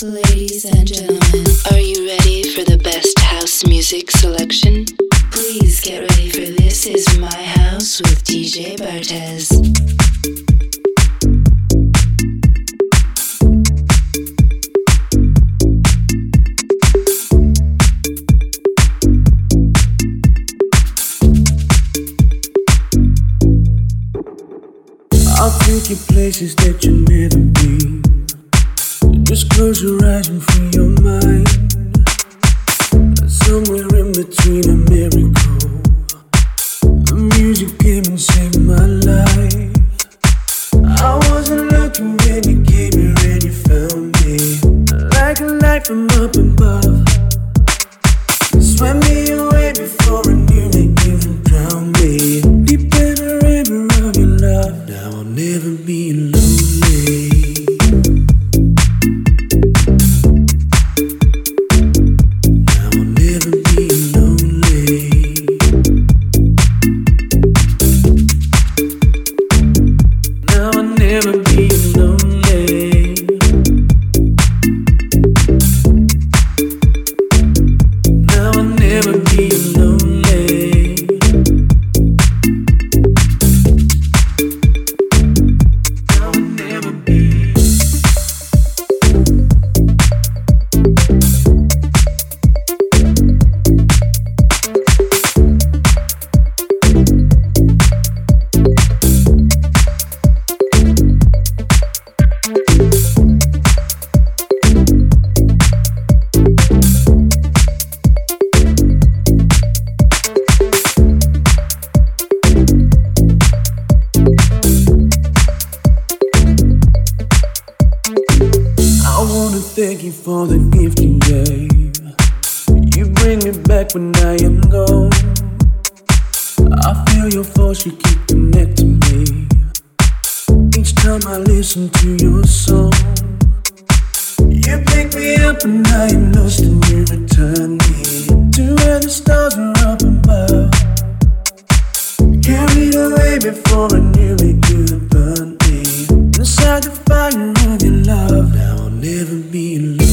Ladies and gentlemen, are you ready for the best house music selection? Please get ready for This Is My House with DJ Bartez. I'll take you places that you've never been. Just close your eyes and free your mind. Somewhere in between a miracle. The music came and saved my life. I wasn't looking when you came here and you found me. Like a light from up above. Swept me away before I knew that for the gift you gave. You bring me back when I am gone. I feel your force, you keep connecting me. Each time I listen to your song, you pick me up and I am lost and you return me to where the stars are up above. Carried away before I knew it, you burned me inside the fire of your love. Now I'll never be lonely.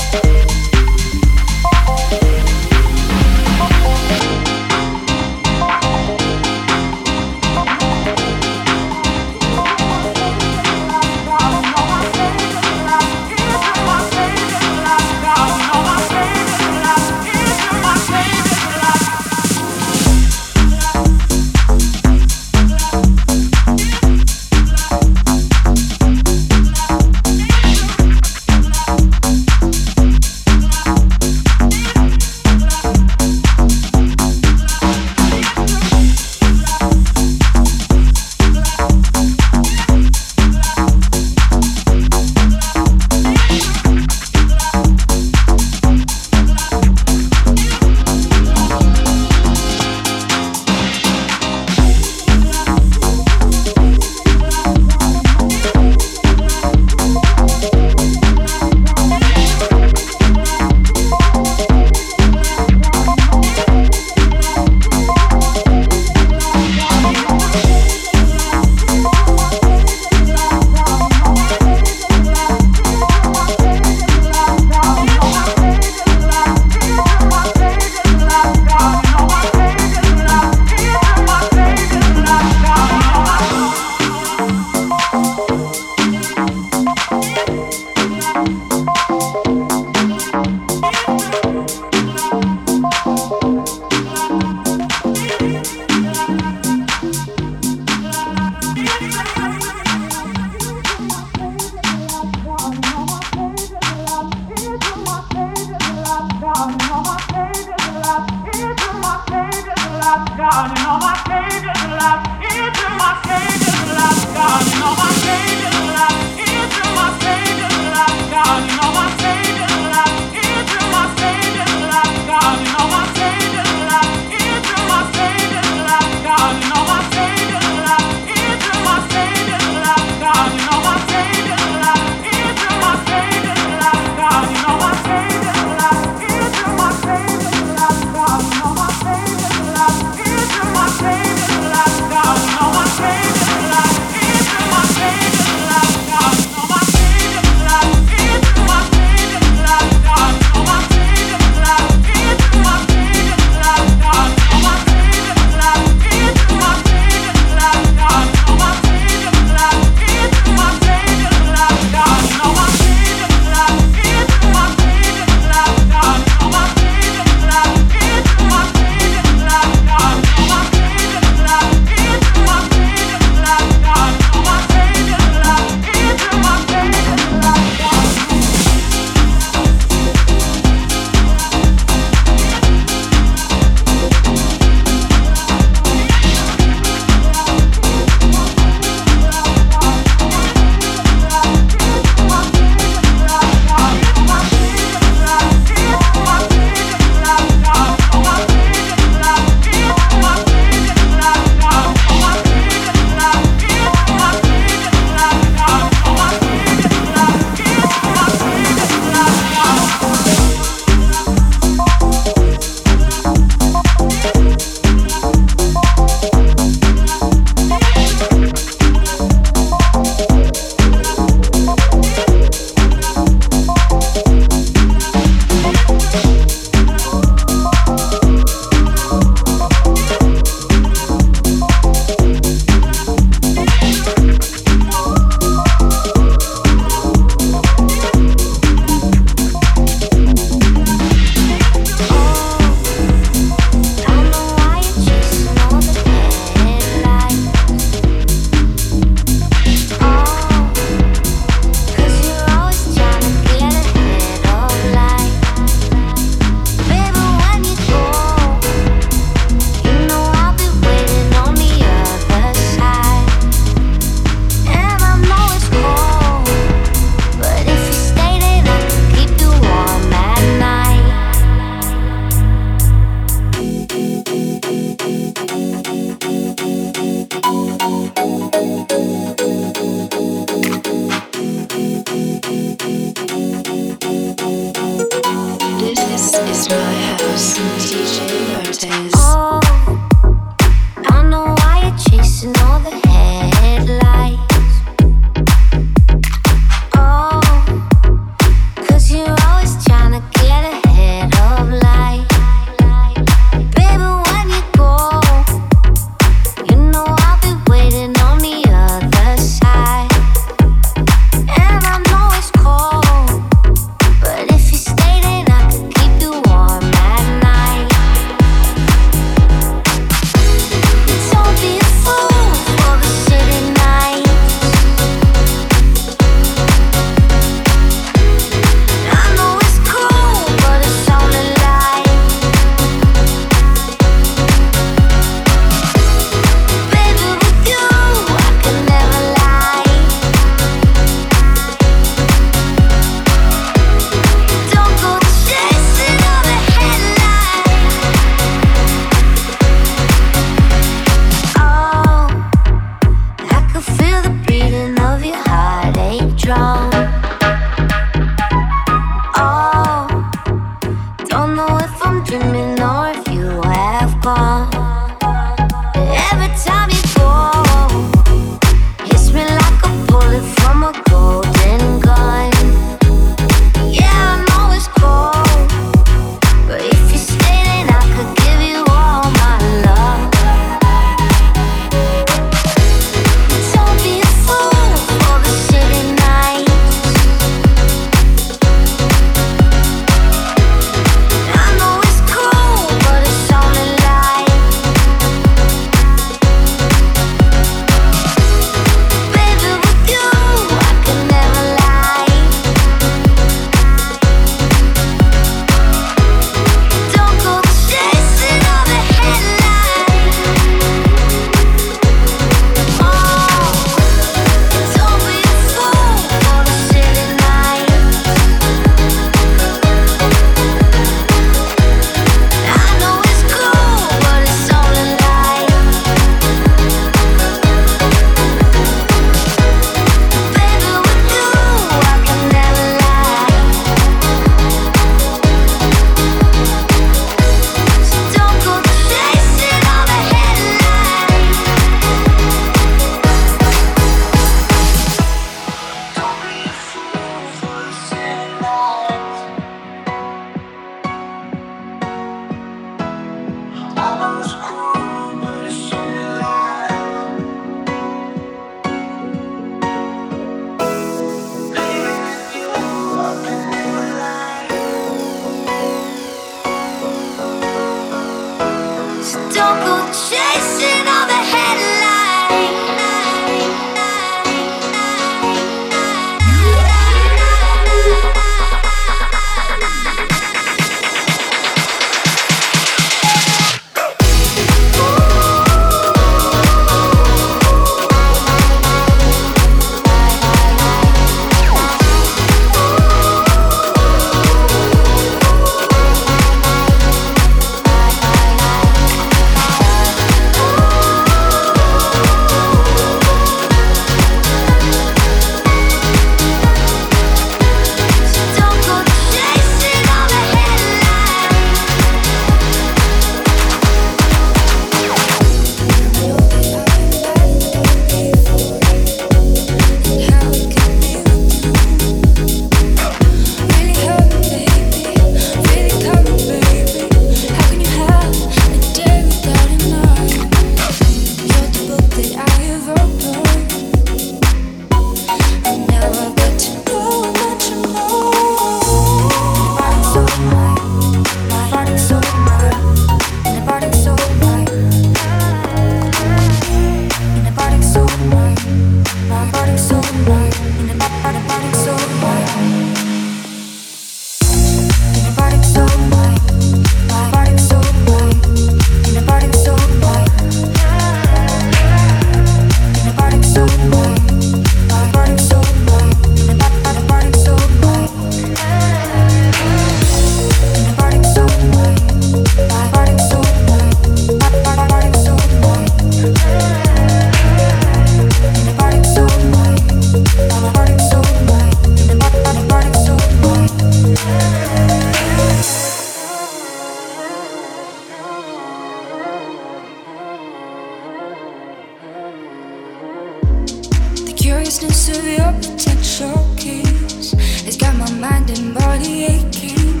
curiousness of your potential kiss has got my mind and body aching.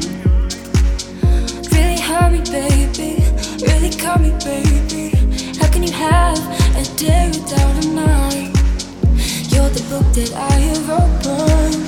Really hurt me, baby. Really caught me, baby. How can you have a day without a night? You're the book that I have opened.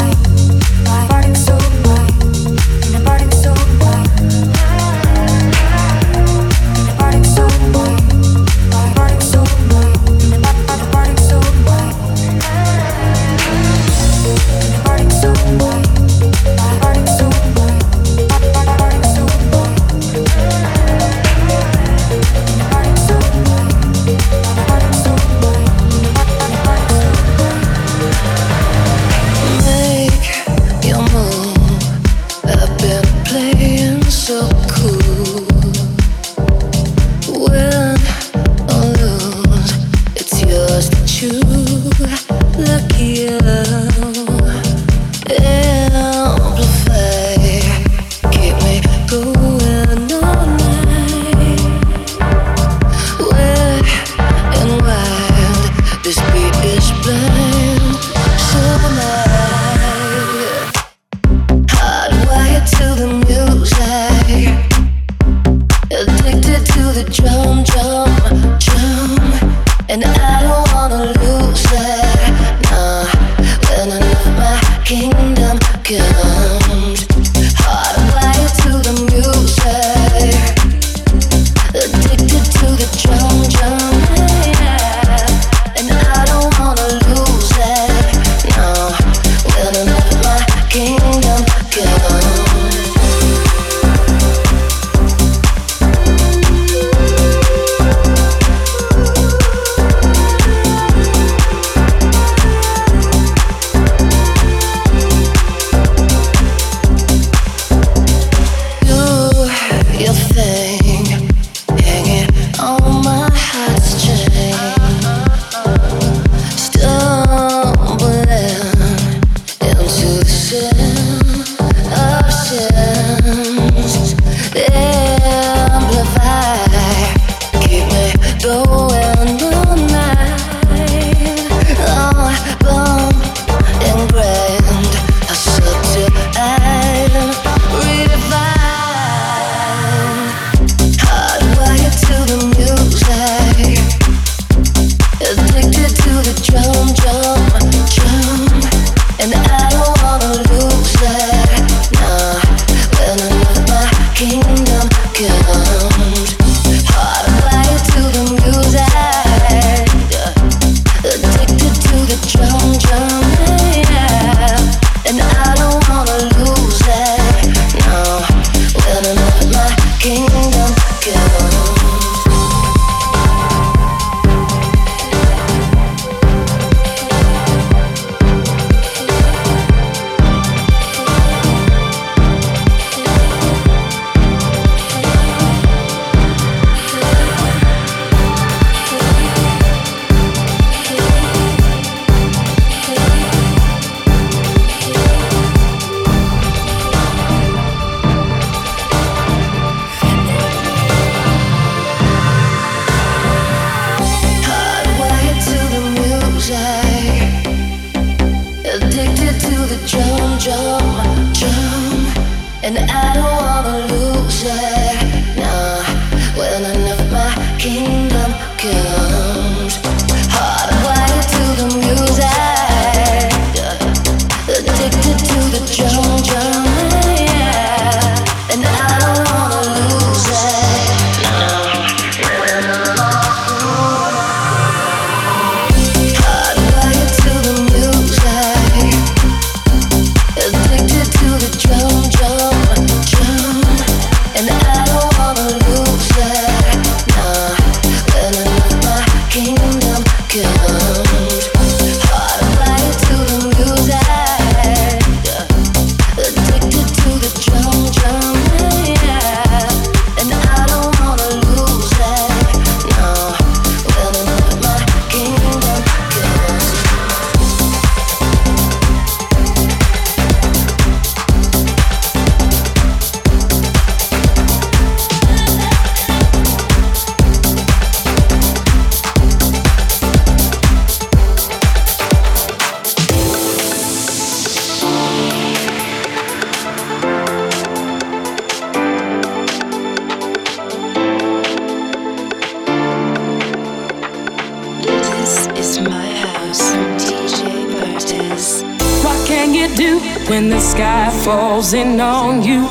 falls in on you?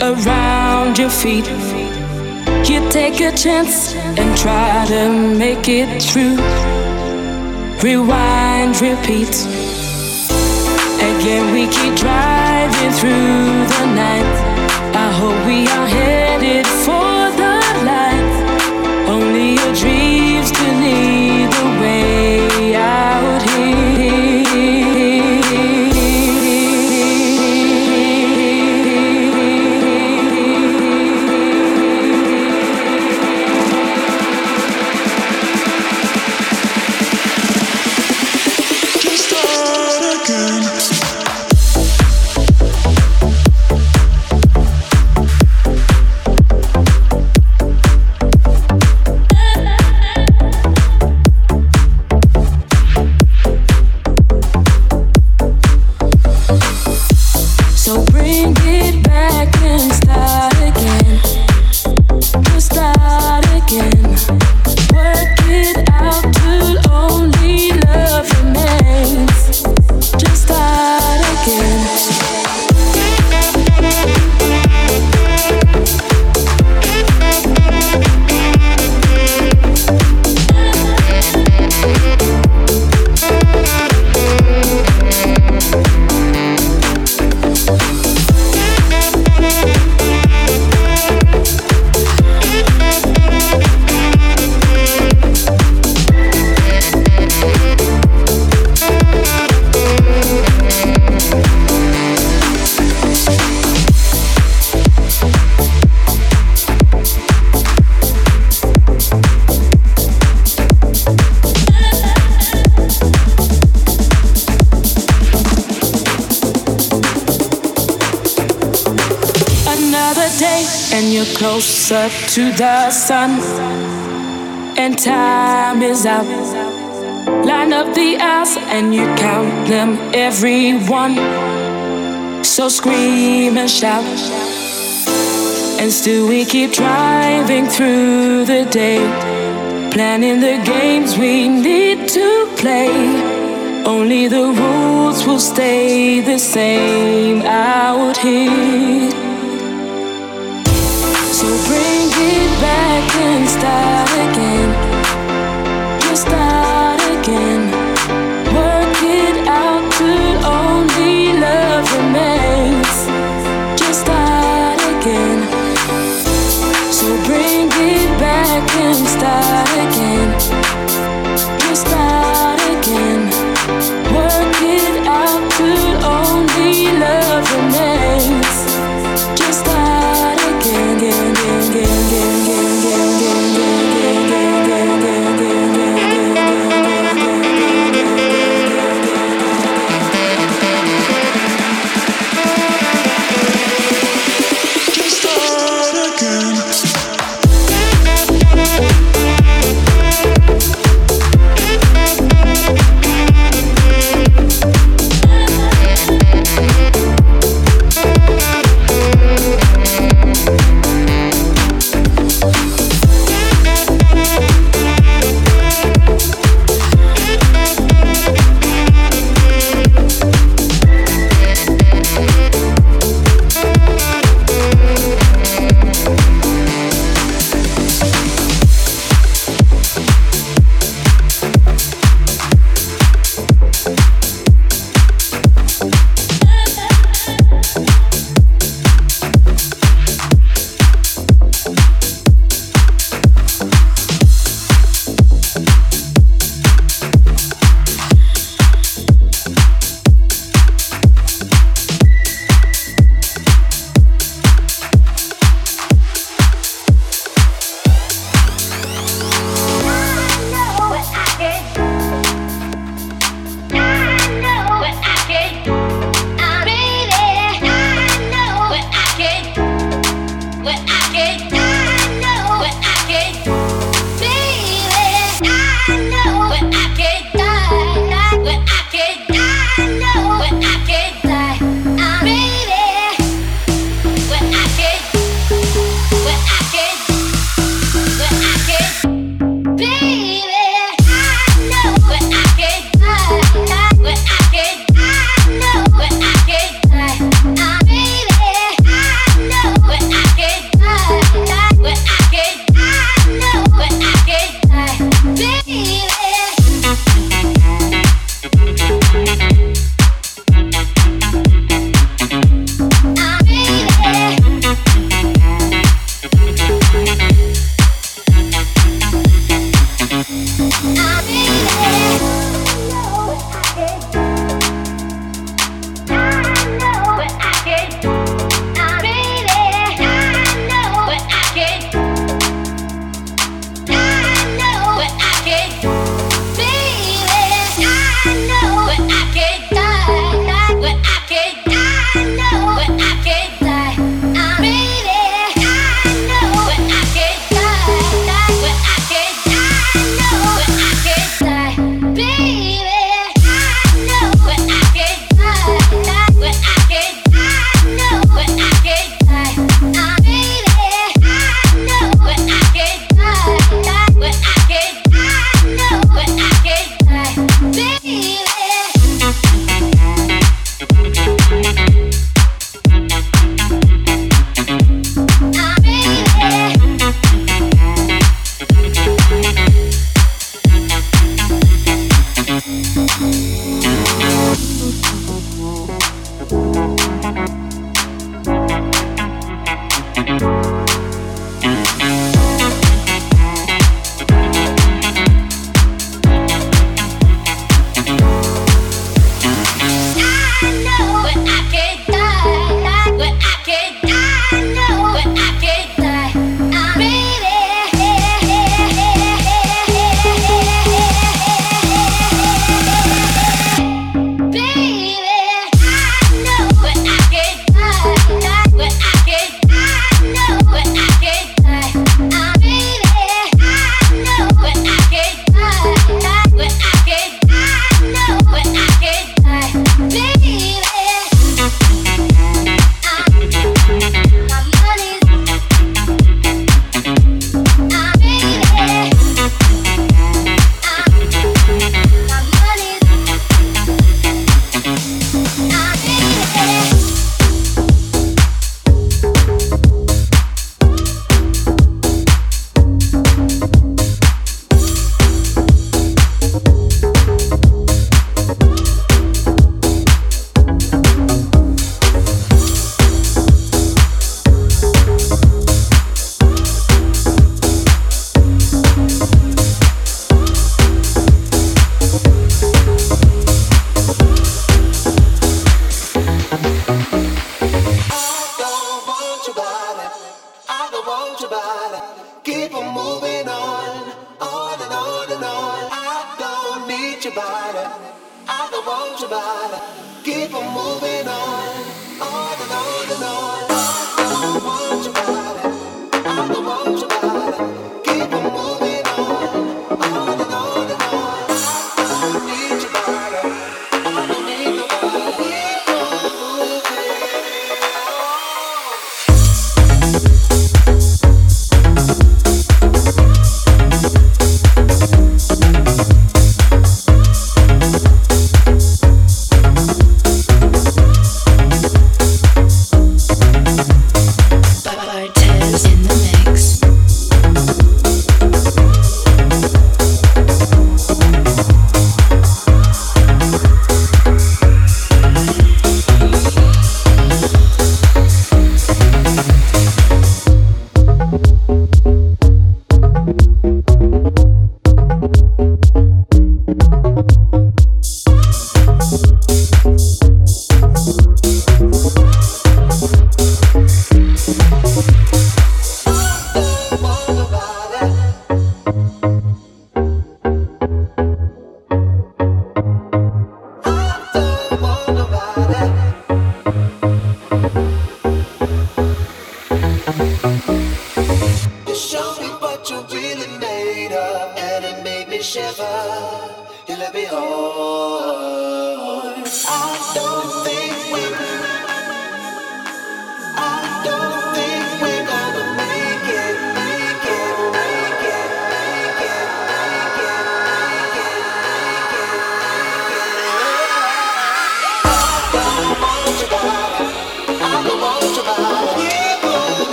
Around your feet, you take a chance and try to make it true. Rewind, repeat. Again, we keep driving through the night. I hope we are headed for closer to the sun. And time is out. Line up the hours, and you count them, every one. So scream and shout. And still, we keep driving through the day. Planning the games we need to play. Only the rules will stay the same out here.